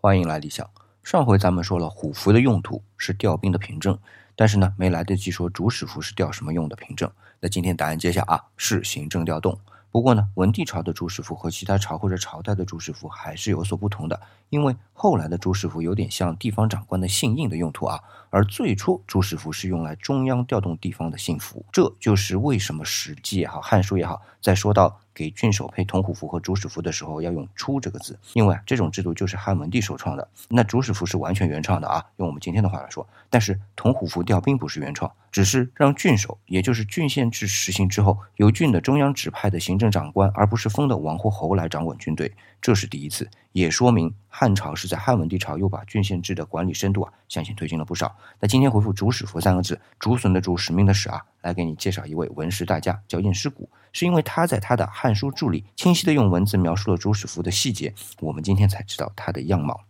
欢迎来理想。上回咱们说了，虎符的用途是调兵的凭证，但是呢，没来得及说主使符是调什么用的凭证。那今天答案揭晓啊，是行政调动。不过呢，文帝朝的主使符和其他朝或者朝代的主使符还是有所不同的，因为后来的主使符有点像地方长官的信印的用途啊，而最初主使符是用来中央调动地方的信符。这就是为什么《史记》也好，《汉书》也好，在说到。给郡守配铜虎符和主使符的时候要用“出”这个字，因为这种制度就是汉文帝首创的。那主使符是完全原创的啊，用我们今天的话来说。但是铜虎符调兵不是原创，只是让郡守，也就是郡县制实行之后，由郡的中央指派的行政长官，而不是封的王或侯来掌管军队，这是第一次，也说明汉朝是在汉文帝朝又把郡县制的管理深度啊向前推进了不少。那今天回复“主使符”三个字，竹笋的“竹”使命的“使”啊。来给你介绍一位文史大家，叫晏师古，是因为他在他的《汉书注》里清晰的用文字描述了主使符的细节，我们今天才知道他的样貌。